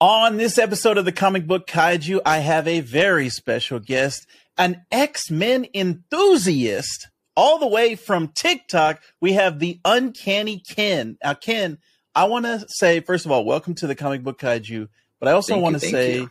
On this episode of the Comic Book Kaiju, I have a very special guest, an X Men enthusiast, all the way from TikTok. We have the Uncanny Ken. Now, Ken, I want to say, first of all, welcome to the Comic Book Kaiju, but I also want to say you.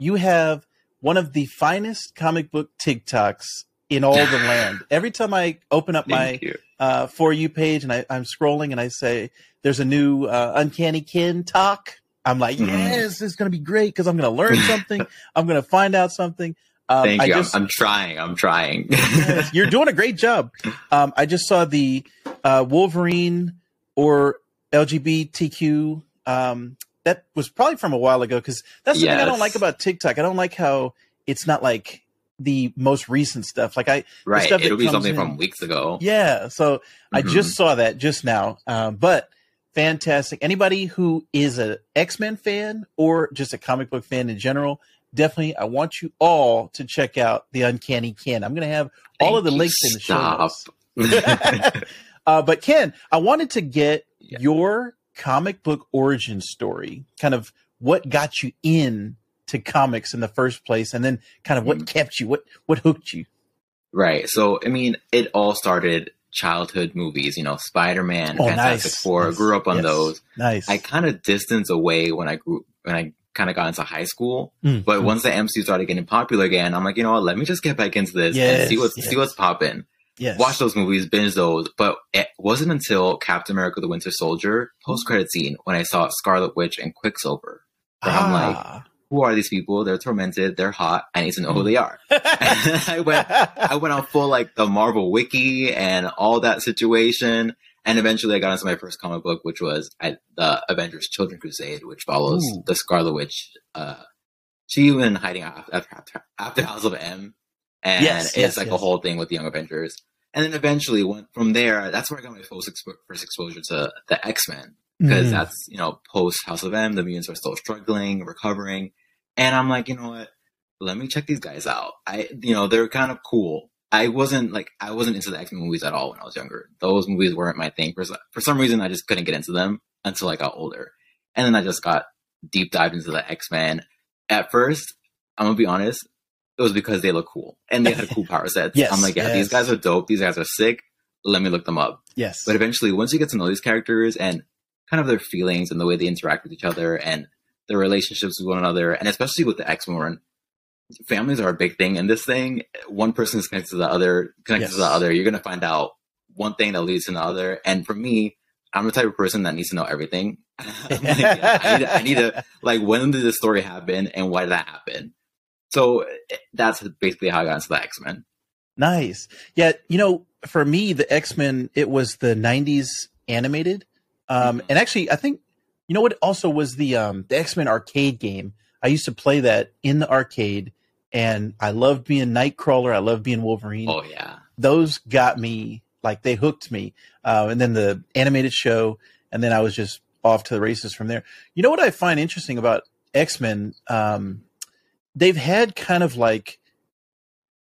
you have one of the finest comic book TikToks in all the land. Every time I open up my uh, For You page and I, am scrolling and I say, there's a new uh, Uncanny Ken talk I'm like, mm-hmm. yes, this is going to be great because I'm going to learn something. I'm going to find out something. Um, Thank you. I just, I'm, I'm, trying. I'm trying. yes, you're doing a great job. Um, I just saw the uh, Wolverine or LGBTQ. Um, that was probably from a while ago because that's the yes. thing I don't like about TikTok. I don't like how it's not like the most recent stuff. Like I, right, stuff it'll be something in, from weeks ago. Yeah, so mm-hmm. I just saw that just now. Um, but fantastic. Anybody who is an X Men fan or just a comic book fan in general, definitely, I want you all to check out the Uncanny Ken. I'm going to have all of the links in the show notes. uh, but Ken, I wanted to get yeah. your comic book origin story, kind of what got you in to comics in the first place, and then kind of what mm. kept you, what what hooked you. Right. So, I mean, it all started childhood movies, you know, Spider Man, oh, Fantastic nice. Four. Nice. Grew up on yes. those. Nice. I kind of distanced away when I grew when I kind of got into high school. Mm, but mm. once the MCU started getting popular again, I'm like, you know what? Let me just get back into this yes, and see what's yes. see what's popping. Yes. Watch those movies, binge those. But it wasn't until Captain America: The Winter Soldier post credit scene when I saw Scarlet Witch and Quicksilver. Ah. I'm like, ah who are these people? They're tormented. They're hot. I need to know who they are. I went, I went on full like the Marvel wiki and all that situation. And eventually I got into my first comic book, which was the Avengers Children Crusade, which follows Ooh. the Scarlet Witch. Uh, she even hiding after, after, after House of M. And yes, it's yes, like yes. a whole thing with the Young Avengers. And then eventually went from there. That's where I got my first, expo- first exposure to the X Men because mm. that's you know post House of M. The mutants are still struggling, recovering, and I'm like, you know what? Let me check these guys out. I, you know, they're kind of cool. I wasn't like, I wasn't into the X Men movies at all when I was younger. Those movies weren't my thing. For, for some reason, I just couldn't get into them until I got older. And then I just got deep dived into the X Men. At first, I'm gonna be honest, it was because they look cool and they had cool power sets. yes, I'm like, yeah, yes. these guys are dope. These guys are sick. Let me look them up. Yes. But eventually, once you get to know these characters and kind of their feelings and the way they interact with each other and their relationships with one another, and especially with the X Men. Families are a big thing in this thing. One person is connected to the other, connected yes. to the other. You're gonna find out one thing that leads to the other. And for me, I'm the type of person that needs to know everything. like, yeah, I, need to, I need to like when did this story happen and why did that happen? So that's basically how I got into the X Men. Nice. Yeah, you know, for me, the X Men, it was the '90s animated, um, mm-hmm. and actually, I think you know what? Also, was the um, the X Men arcade game. I used to play that in the arcade, and I loved being Nightcrawler. I loved being Wolverine. Oh yeah, those got me like they hooked me. Uh, and then the animated show, and then I was just off to the races from there. You know what I find interesting about X Men? Um, they've had kind of like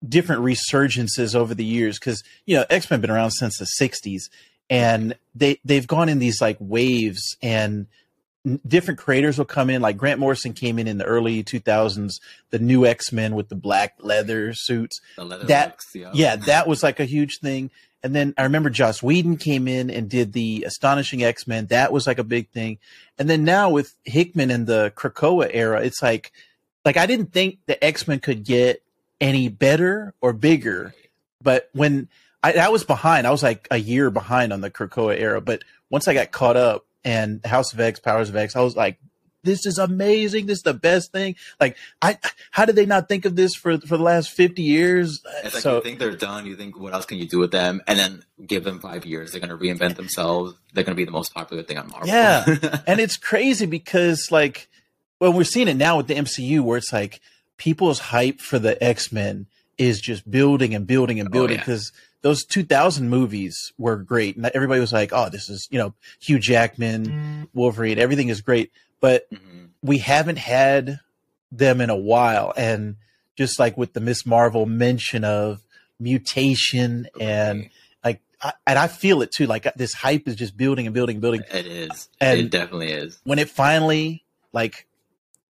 different resurgences over the years because you know X Men have been around since the '60s, and they they've gone in these like waves and different creators will come in. Like Grant Morrison came in in the early 2000s, the new X Men with the black leather suits. Leather that looks, yeah. yeah, that was like a huge thing. And then I remember Joss Whedon came in and did the Astonishing X Men. That was like a big thing. And then now with Hickman and the Krakoa era, it's like, like I didn't think the X Men could get any better or bigger. But when I, I was behind, I was like a year behind on the Krakoa era. But once I got caught up, and House of X, Powers of X. I was like, this is amazing. This is the best thing. Like, I, how did they not think of this for for the last fifty years? It's like so, you think they're done. You think, what else can you do with them? And then give them five years. They're going to reinvent themselves. They're going to be the most popular thing on Marvel. Yeah, and it's crazy because like, well, we're seeing it now with the MCU where it's like people's hype for the X Men is just building and building and oh, building because. Oh, yeah those 2000 movies were great. And everybody was like, oh, this is, you know, Hugh Jackman. Wolverine, everything is great. But mm-hmm. we haven't had them in a while. And just like with the Miss Marvel mention of mutation and like, I, and I feel it too. Like this hype is just building and building and building. It is. And it definitely is. When it finally like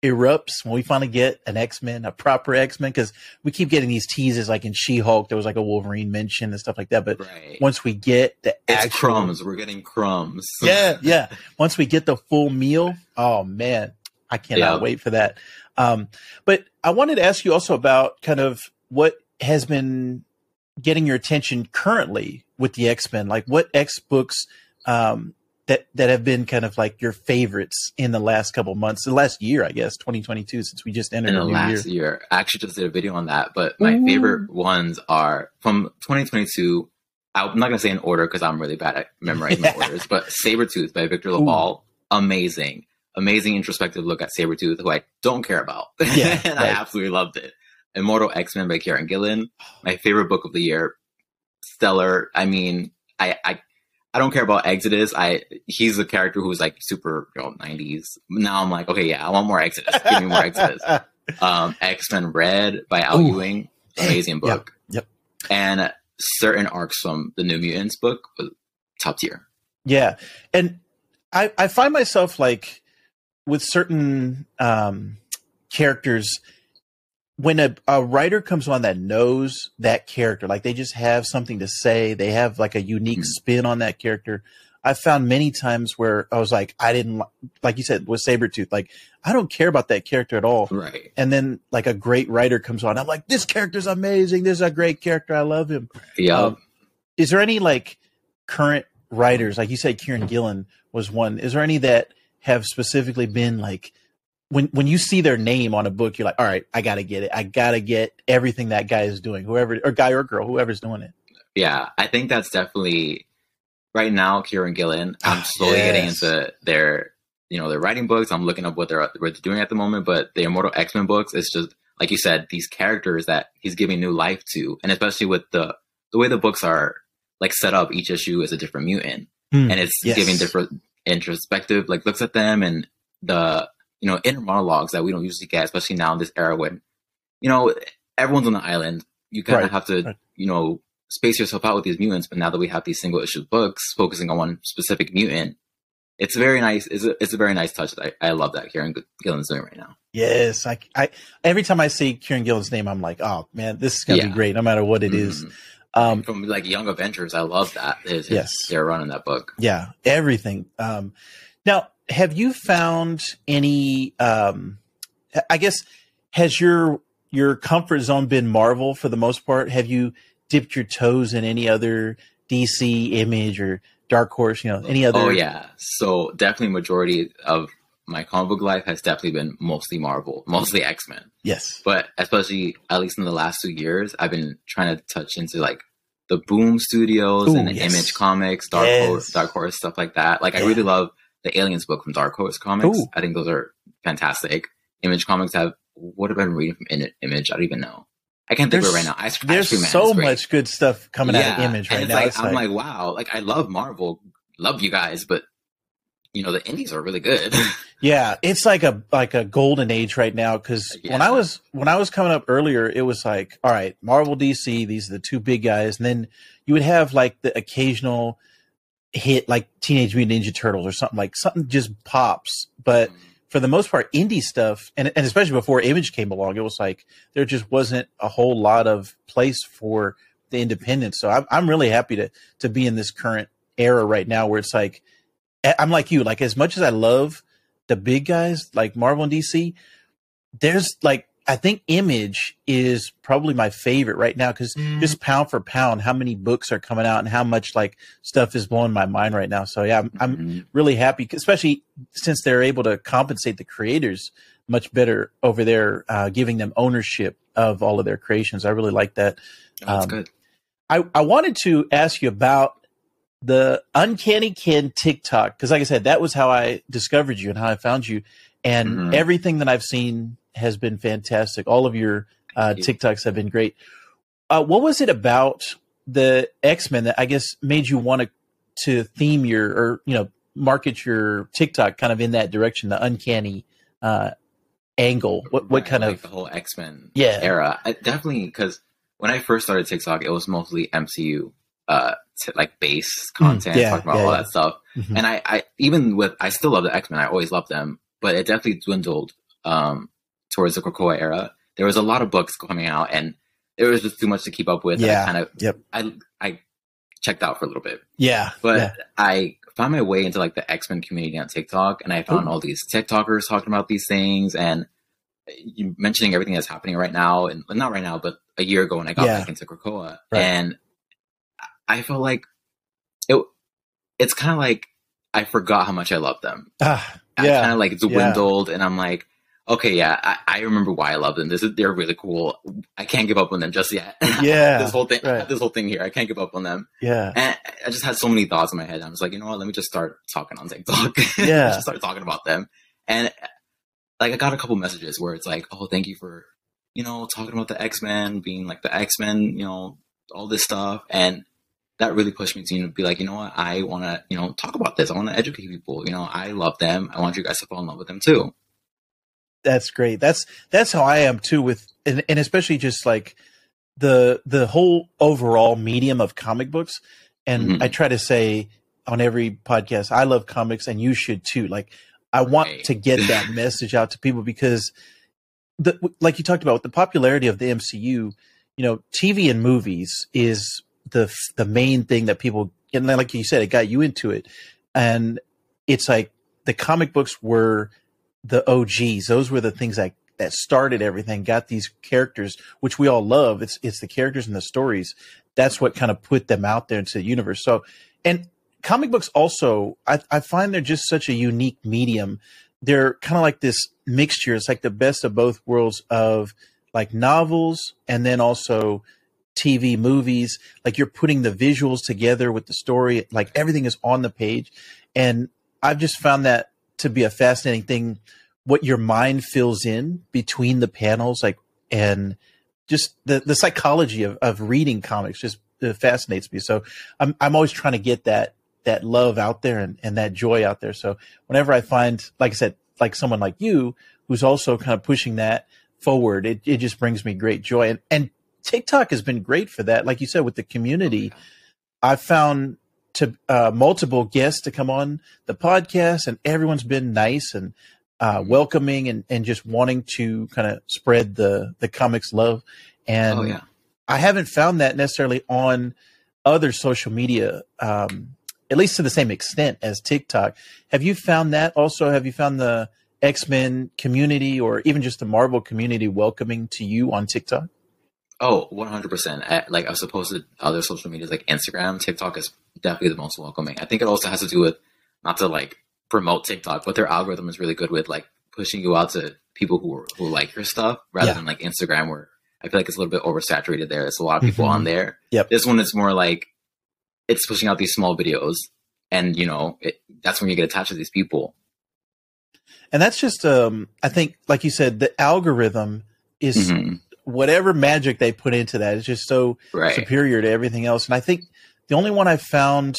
erupts when we finally get an X Men, a proper X Men, because we keep getting these teases like in She Hulk, there was like a Wolverine mention and stuff like that. But right. once we get the it's actual, crumbs, we're getting crumbs. yeah, yeah. Once we get the full meal, oh man, I cannot wait for that. Um, but I wanted to ask you also about kind of what has been getting your attention currently with the X Men. Like, what X books um, that that have been kind of like your favorites in the last couple months, the last year, I guess, 2022, since we just entered in the last year. year. I actually just did a video on that, but my Ooh. favorite ones are from 2022. I'm not gonna say in order because I'm really bad at memorizing my orders, but Sabretooth by Victor LaValle, amazing, amazing introspective look at Sabretooth, who I don't care about, yeah, and right. I absolutely loved it. Immortal X Men by Kieron Gillen, my favorite book of the year, stellar. I mean, I, I I don't care about Exodus. I he's a character who's like super you know, 90s. Now I'm like, okay, yeah, I want more Exodus. Give me more Exodus. Um, X Men Red by Al Ooh. Ewing, amazing book. Yep. yep. And certain arcs from the New Mutants book was top tier. Yeah, and I I find myself like with certain um, characters when a, a writer comes on that knows that character, like they just have something to say, they have like a unique mm-hmm. spin on that character. I found many times where I was like, I didn't like you said with Sabretooth, like I don't care about that character at all. Right. And then like a great writer comes on, I'm like, this character's amazing. This is a great character. I love him. Yeah. Um, is there any like current writers, like you said, Kieron Gillen was one. Is there any that have specifically been like when when you see their name on a book, you're like, all right, I gotta get it. I gotta get everything that guy is doing, whoever or guy or girl, whoever's doing it. Yeah, I think that's definitely right now. Kieron Gillen. I'm ah, slowly yes. getting into their you know their writing books. I'm looking up what they're what they're doing at the moment, but the Immortal X Men books, it's just like you said, these characters that he's giving new life to, and especially with the the way the books are like set up, each issue is a different mutant, mm, and it's yes. giving different introspective like looks at them and the you know, inner monologues that we don't usually get, especially now in this era when, you know, everyone's on the island. You kind of right. have to, right. you know, space yourself out with these mutants. But now that we have these single issue books focusing on one specific mutant, it's very nice. It's a, it's a very nice touch. I, I love that Kieron Gillen's doing right now. Yes, I, I every time I see Kieron Gillen's name, I'm like, oh man, this is gonna yeah. be great, no matter what it mm-hmm. is. Um, From like Young Avengers, I love that. His, yes, they're running that book. Yeah, everything. Um, now have you found any? Um, I guess has your your comfort zone been Marvel for the most part? Have you dipped your toes in any other DC image or Dark Horse? You know, any other? Oh yeah, so definitely majority of my comic book life has definitely been mostly Marvel, mostly X Men. Yes, but especially at least in the last two years, I've been trying to touch into like the Boom Studios Ooh, and the yes. Image Comics, Dark yes. Horse, Dark Horse stuff like that. Like yeah. I really love the Aliens book from Dark Horse Comics. Ooh. I think those are fantastic. Image Comics have what have I been reading from Image? I don't even know. I can't think there's, of it right now. Ice, there's Ice so much good stuff coming yeah. out of Image right now. Like, I'm like, like, wow, like I love Marvel, love you guys, but you know the indies are really good. yeah, it's like a like a golden age right now because yeah. when I was when I was coming up earlier, it was like, all right, Marvel, DC, these are the two big guys, and then you would have like the occasional hit like Teenage Mutant Ninja Turtles or something like something just pops. But for the most part, indie stuff, and, and especially before Image came along, it was like there just wasn't a whole lot of place for the independents. So I'm, I'm really happy to to be in this current era right now where it's like I'm like you, like as much as I love the big guys like Marvel and DC, there's like I think Image is probably my favorite right now because mm. just pound for pound, how many books are coming out and how much like stuff is blowing my mind right now. So yeah, I'm, I'm mm-hmm. really happy, especially since they're able to compensate the creators much better over there, uh, giving them ownership of all of their creations. I really like that. Oh, that's um, good. I, I wanted to ask you about the Uncanny Ken TikTok because, like I said, that was how I discovered you and how I found you, and mm-hmm. everything that I've seen has been fantastic. All of your uh, TikToks have been great. Uh, what was it about the X Men that I guess made you want to to theme your or you know market your TikTok kind of in that direction, the uncanny uh, angle? What what kind like of the whole X Men yeah. era? I, definitely because when I first started TikTok, it was mostly MCU uh t- like base mm, content, mm, yeah, talking about yeah, all yeah. that stuff. Mm-hmm. And I, I even with I still love the X Men. I always loved them, but it definitely dwindled um, towards the Krakoa era, there was a lot of books coming out, and it was just too much to keep up with. Yeah, kind of. Yep. I I checked out for a little bit. Yeah, but. I found my way into like the X Men community on TikTok, and I found Ooh. all these TikTokers talking about these things, and you mentioning everything that's happening right now, and not right now, but a year ago when I got yeah. back into Krakoa, right. and I felt like it. It's kind of like I forgot how much I love them. Uh, yeah. I kind of like dwindled, yeah. and I'm like, okay, yeah, I, I, remember why I love them. This is they're really cool. I can't give up on them just yet. Yeah, this whole thing, right. this whole thing here, I can't give up on them. Yeah, and I just had so many thoughts in my head. I was like, you know what? Let me just start talking on TikTok. Yeah, just start talking about them. And like, I got a couple messages where it's like, oh, thank you for you know talking about the X Men, being like the X Men, you know, all this stuff, and that really pushed me to you know, be like, you know what, I want to, you know, talk about this. I want to educate people. You know, I love them. I want you guys to fall in love with them too. That's great. That's that's how I am too. With and, and especially just like the the whole overall medium of comic books. And mm-hmm. I try to say on every podcast, I love comics, and you should too. Like I want right. to get that message out to people because the like you talked about with the popularity of the MCU, you know, TV and movies is the the main thing that people and like you said, it got you into it, and it's like the comic books were the OGs. Those were the things that that started everything. Got these characters, which we all love. It's it's the characters and the stories. That's what kind of put them out there into the universe. So, and comic books also, I, I find they're just such a unique medium. They're kind of like this mixture. It's like the best of both worlds of like novels and then also TV movies. Like you're putting the visuals together with the story. Like everything is on the page. And I've just found that to be a fascinating thing. What your mind fills in between the panels, like, and just the, the psychology of, of reading comics just uh, fascinates me. So I'm, I'm always trying to get that, that love out there and, and that joy out there. So whenever I find, like I said, like someone like you, who's also kind of pushing that forward, it, it just brings me great joy. And, and TikTok has been great for that. Like you said, with the community, I've found to uh, multiple guests to come on the podcast, and everyone's been nice and uh, mm-hmm. welcoming and, and just wanting to kind of spread the the comics love. And oh, yeah. I haven't found that necessarily on other social media, um, at least to the same extent as TikTok. Have you found that also? Have you found the X Men community or even just the Marvel community welcoming to you on TikTok? Oh, 100%. Like, as opposed to other social medias like Instagram, TikTok is definitely the most welcoming. I think it also has to do with, not to like promote TikTok, but their algorithm is really good with like pushing you out to people who, who like your stuff rather yeah. than like Instagram where I feel like it's a little bit oversaturated there. There's a lot of people mm-hmm. on there. Yep. This one is more like it's pushing out these small videos and you know, it, that's when you get attached to these people. And that's just, um, I think, like you said, the algorithm is mm-hmm whatever magic they put into that is just so right. superior to everything else. And I think the only one I found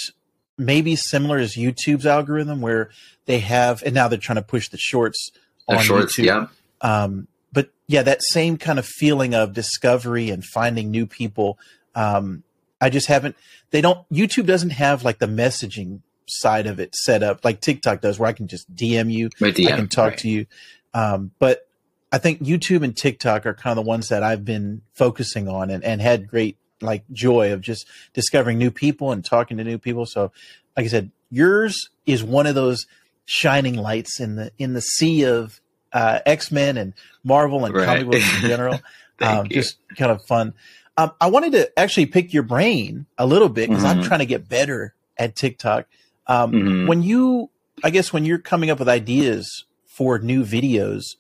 maybe similar is YouTube's algorithm, where they have, and now they're trying to push the shorts the on shorts, YouTube. Yeah. Um, but yeah, that same kind of feeling of discovery and finding new people. Um, I just haven't. They don't. YouTube doesn't have like the messaging side of it set up like TikTok does, where I can just DM you, DM, I can talk right. to you. Um, but I think YouTube and TikTok are kind of the ones that I've been focusing on and, and had great like joy of just discovering new people and talking to new people. So, like I said, yours is one of those shining lights in the in the sea of uh, X Men and Marvel and right. comic books in general. um, just kind of fun. Um, I wanted to actually pick your brain a little bit because mm-hmm. I'm trying to get better at TikTok. Um, mm-hmm. When you, I guess, when you're coming up with ideas for new videos,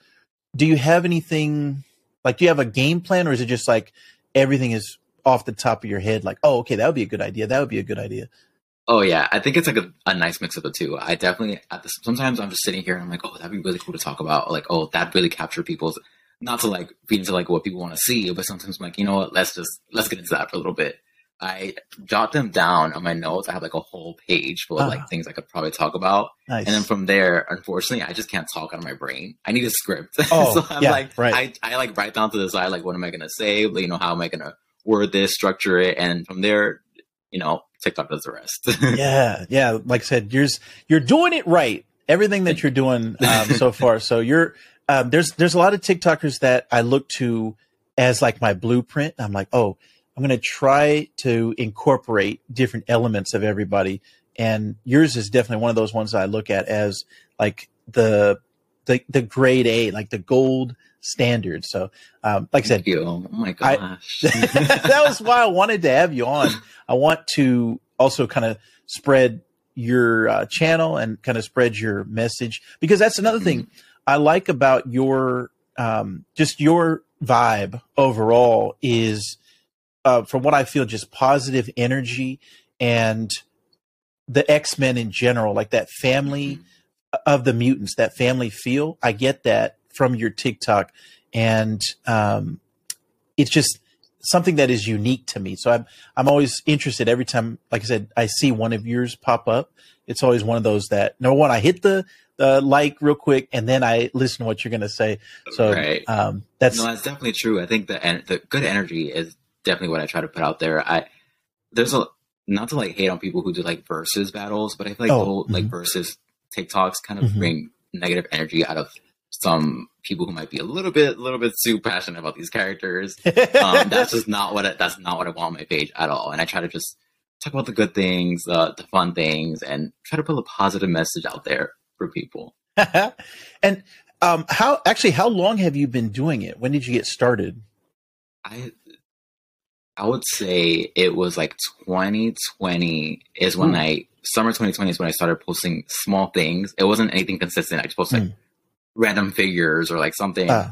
do you have anything like do you have a game plan or is it just like everything is off the top of your head like oh okay that would be a good idea that would be a good idea? Oh yeah i think it's like a, a nice mix of the two. I definitely the, sometimes i'm just sitting here and i'm like oh that'd be really cool to talk about like oh that really captured people's not to like feed into like what people want to see but sometimes i'm like you know what let's just let's get into that for a little bit I jot them down on my notes. I have like a whole page full of like uh, things I could probably talk about. Nice. And then from there, unfortunately, I just can't talk out of my brain. I need a script. Oh, so I'm yeah, like, right. I, I like write down to the side, like, what am I going to say? You know, how am I going to word this, structure it? And from there, you know, TikTok does the rest. yeah. Yeah. Like I said, you're, you're doing it right. Everything that you're doing um, so far. So you're, um, there's there's a lot of TikTokers that I look to as like my blueprint. I'm like, oh, I'm going to try to incorporate different elements of everybody, and yours is definitely one of those ones I look at as like the the the grade A, like the gold standard. So, um, like I said, you. oh my gosh, I, that was why I wanted to have you on. I want to also kind of spread your uh, channel and kind of spread your message because that's another thing mm-hmm. I like about your um, just your vibe overall is uh, from what I feel just positive energy and the X Men in general, like that family mm-hmm. of the mutants, that family feel. I get that from your TikTok, and um, it's just something that is unique to me. So I'm I'm always interested every time, like I said, I see one of yours pop up. It's always one of those that number one, I hit the the like real quick, and then I listen to what you're going to say. So right. um, that's no, that's definitely true. I think the the good energy is definitely what I try to put out there. I there's a not to like hate on people who do like versus battles, but I feel like oh, the whole mm-hmm. like versus TikToks kind of mm-hmm. bring negative energy out of some people who might be a little bit, a little bit too passionate about these characters. Um, that's just not what I, that's not what I want on my page at all. And I try to just talk about the good things, uh, the fun things, and try to put a positive message out there for people. and um, how actually, how long have you been doing it? When did you get started? I I would say it was like 2020 is when mm. I summer 2020 is when I started posting small things. It wasn't anything consistent. I just posted mm. like random figures or like something uh.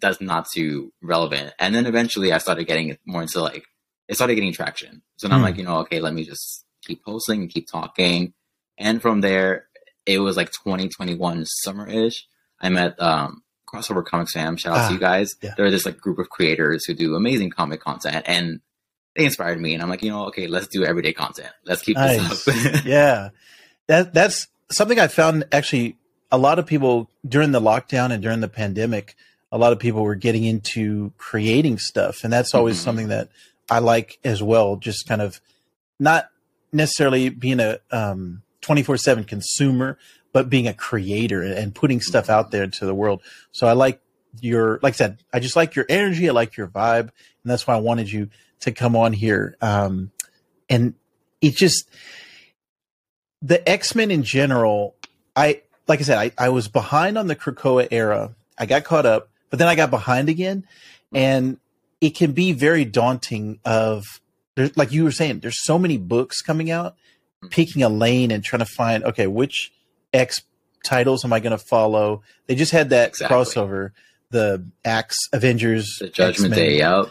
that's not too relevant. And then eventually I started getting more into like it started getting traction. So now mm. I'm like, you know, okay, let me just keep posting and keep talking. And from there, it was like 2021 summer ish. I met um, Crossover Comics Fam. Shout out ah, to you guys. Yeah. They're this like group of creators who do amazing comic content, and they inspired me. And I'm like, you know, okay, let's do everyday content. Let's keep nice. this up. yeah, that that's something I found actually. A lot of people during the lockdown and during the pandemic, a lot of people were getting into creating stuff, and that's always mm-hmm. something that I like as well. Just kind of not necessarily being a um, 24 7 consumer, but being a creator and putting stuff out there into the world. So I like your, like I said, I just like your energy. I like your vibe. And that's why I wanted you to come on here. Um, and it just, the X Men in general, I, like I said, I, I was behind on the Krakoa era. I got caught up, but then I got behind again. And it can be very daunting of, there's, like you were saying, there's so many books coming out picking a lane and trying to find okay which X titles am I going to follow. They just had that exactly. crossover, the Axe Avengers, the Judgment X-Men. Day out,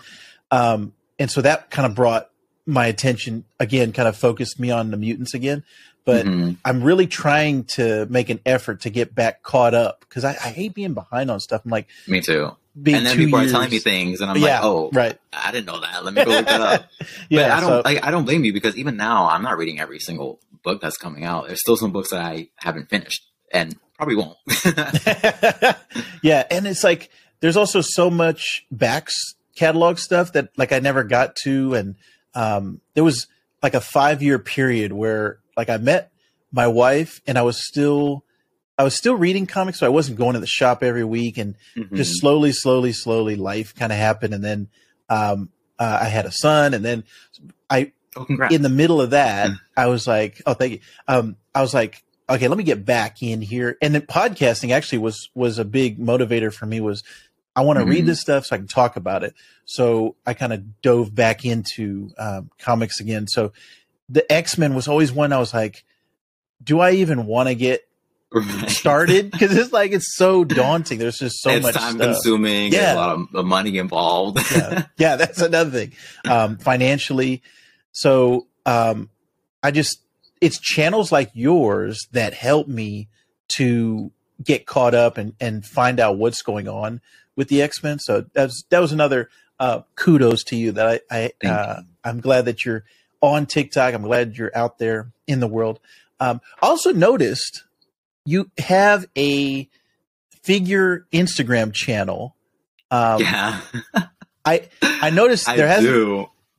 um, and so that kind of brought my attention again, kind of focused me on the mutants again. But mm-hmm. I'm really trying to make an effort to get back caught up because I, I, hate being behind on stuff. I'm like, me too and then people years. are telling me things, and I'm yeah, like, "Oh, right. I didn't know that. Let me go look that up." yeah, but I don't. So, like, I don't blame you because even now, I'm not reading every single book that's coming out. There's still some books that I haven't finished, and probably won't. yeah, and it's like there's also so much backs catalog stuff that like I never got to, and um, there was like a five year period where like I met my wife, and I was still I was still reading comics, so I wasn't going to the shop every week, and mm-hmm. just slowly, slowly, slowly, life kind of happened, and then um, uh, I had a son, and then I, oh, in the middle of that, mm. I was like, oh, thank you. Um, I was like, okay, let me get back in here, and then podcasting actually was was a big motivator for me. Was I want to mm-hmm. read this stuff so I can talk about it. So I kind of dove back into um, comics again. So the X Men was always one I was like, do I even want to get started because it's like it's so daunting. There's just so it's much time stuff. consuming. Yeah, a lot of money involved. yeah. yeah, that's another thing. Um, financially, so um, I just it's channels like yours that help me to get caught up and and find out what's going on with the X Men. So that's that was another uh, kudos to you that I, I uh, I'm glad that you're on TikTok. I'm glad you're out there in the world. Um, also noticed you have a figure Instagram channel. Um, yeah. I I noticed there has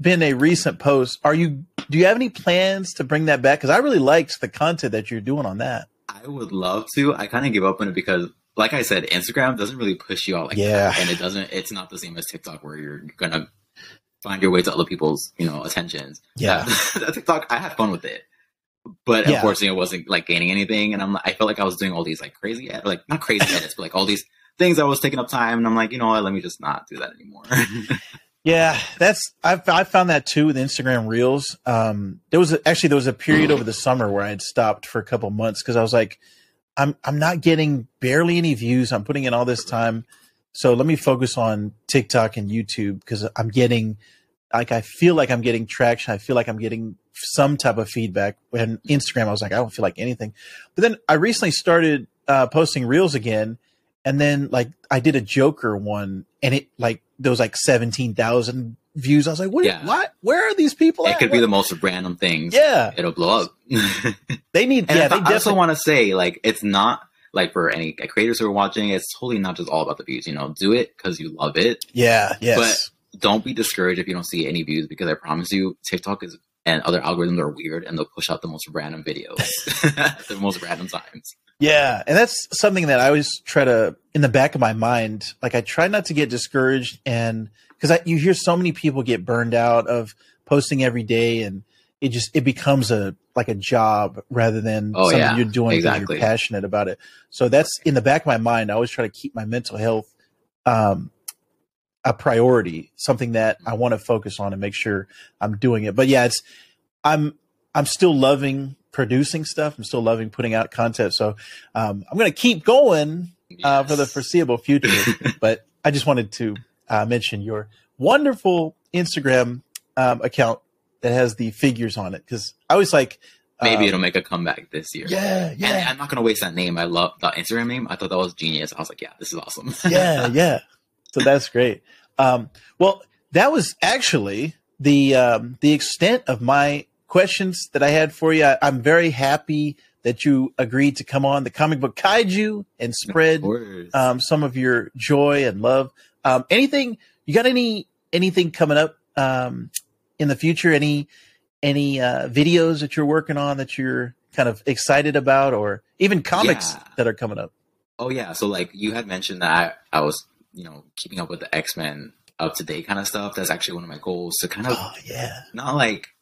been a recent post. Are you do you have any plans to bring that back? Because I really liked the content that you're doing on that. I would love to. I kind of give up on it because like I said, Instagram doesn't really push you out like yeah. that, and it doesn't. It's not the same as TikTok where you're gonna find your way to other people's you know attentions. Yeah, that, TikTok, I had fun with it, but yeah. unfortunately, it wasn't like gaining anything, and I'm like I felt like I was doing all these like crazy, like not crazy edits, but like all these things that was taking up time, and I'm like, you know what, let me just not do that anymore. yeah, that's I've I found that too with Instagram Reels. Um, there was a, actually there was a period over the summer where I had stopped for a couple months because I was like I'm I'm not getting barely any views. I'm putting in all this time. So let me focus on TikTok and YouTube because I'm getting like I feel like I'm getting traction. I feel like I'm getting some type of feedback. When Instagram, I was like, I don't feel like anything. But then I recently started uh, posting reels again, and then like I did a Joker one, and it like there was like seventeen thousand views. I was like, what? Yeah. What? Where are these people? It at? could what? be the most random things. Yeah, it'll blow up. they need. And yeah, they I also want to say like it's not like for any creators who are watching. It's totally not just all about the views. You know, do it because you love it. Yeah. Yes. But don't be discouraged if you don't see any views because I promise you, TikTok is and other algorithms are weird and they'll push out the most random videos the most random times. Yeah, and that's something that I always try to in the back of my mind. Like I try not to get discouraged, and because you hear so many people get burned out of posting every day, and it just it becomes a like a job rather than oh, something yeah, you're doing exactly. you're passionate about it. So that's in the back of my mind. I always try to keep my mental health um, a priority, something that I want to focus on and make sure I'm doing it. But yeah, it's I'm I'm still loving producing stuff. I'm still loving putting out content. So um, I'm going to keep going uh, yes. for the foreseeable future. but I just wanted to uh, mention your wonderful Instagram um, account that has the figures on it because I was like. Maybe um, it'll make a comeback this year. Yeah, yeah. And I'm not gonna waste that name. I love the Instagram name. I thought that was genius. I was like, yeah, this is awesome. yeah, yeah. So that's great. Um, well, that was actually the um, the extent of my questions that I had for you. I, am very happy that you agreed to come on the comic book kaiju and spread um, some of your joy and love. Um, anything you got? Any anything coming up um, in the future? Any any uh, videos that you're working on that you're kind of excited about, or even comics yeah. that are coming up? Oh yeah, so like you had mentioned that I, I was you know keeping up with the X Men up to date kind of stuff. That's actually one of my goals to kind of oh, yeah not like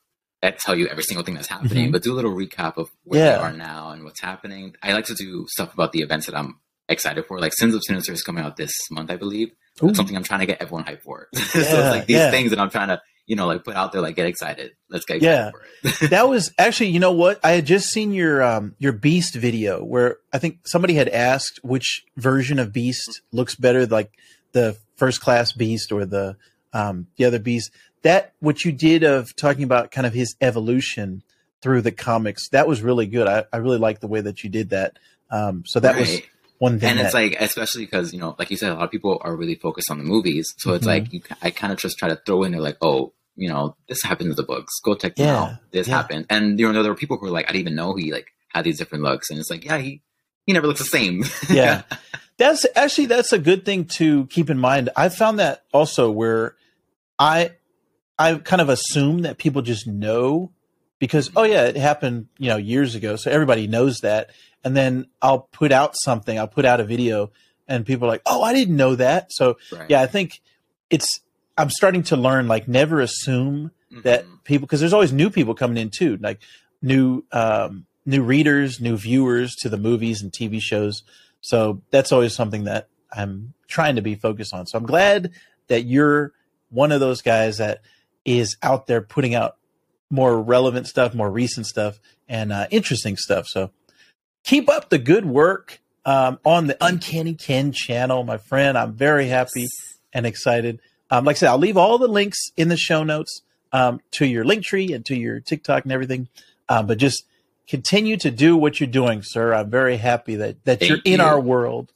tell you every single thing that's happening, mm-hmm. but do a little recap of where yeah. they are now and what's happening. I like to do stuff about the events that I'm excited for. Like Sins of Sinister is coming out this month, I believe. That's something I'm trying to get everyone hyped for. Yeah, so it's like these yeah. things that I'm trying to, you know, like put out there, like get excited. Let's get yeah. that was actually, you know what? I had just seen your um your Beast video where I think somebody had asked which version of Beast looks better, like the first class Beast or the um the other Beast that what you did of talking about kind of his evolution through the comics that was really good. I, I really like the way that you did that. Um, so that right. was one thing and that, it's like especially because you know like you said a lot of people are really focused on the movies. So mm-hmm. it's like you, i kind of just try to throw in there like oh you know this happened in the books. Go check them yeah. out. This yeah. happened. And you know there were people who were like i didn't even know he like had these different looks. And it's like yeah he he never looks the same. Yeah. That's actually that's a good thing to keep in mind. I found that also where i I kind of assume that people just know because oh yeah, it happened you know years ago, so everybody knows that. And then I'll put out something, I'll put out a video, and people are like, oh, I didn't know that. So right. yeah, I think it's I'm starting to learn like never assume mm-hmm. that people because there's always new people coming in too, like new um, new readers, new viewers to the movies and TV shows. So that's always something that I'm trying to be focused on. So I'm glad that you're one of those guys that is out there putting out more relevant stuff, more recent stuff, and uh, interesting stuff. So keep up the good work um, on the Uncanny Ken channel, my friend. I'm very happy and excited. Um, like I said, I'll leave all the links in the show notes um, to your link tree and to your TikTok and everything. Um, but just continue to do what you're doing, sir. I'm very happy that, that you're in our world.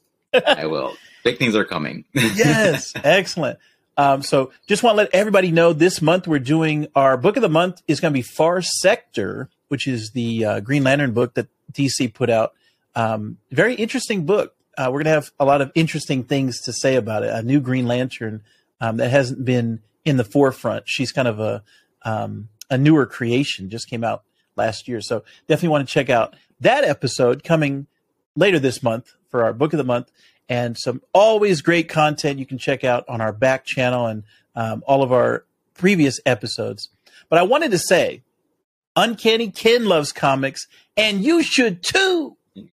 I will. Big things are coming. yes. Excellent. Um, so just want to let everybody know this month we're doing our book of the month is going to be Far Sector, which is the uh, Green Lantern book that DC put out. Um, very interesting book. Uh, we're going to have a lot of interesting things to say about it. A new Green Lantern um, that hasn't been in the forefront. She's kind of a um, a newer creation. Just came out last year, so definitely want to check out that episode coming later this month for our book of the month and some always great content you can check out on our back channel and um, all of our previous episodes. But I wanted to say, Uncanny Ken loves comics, and you should too.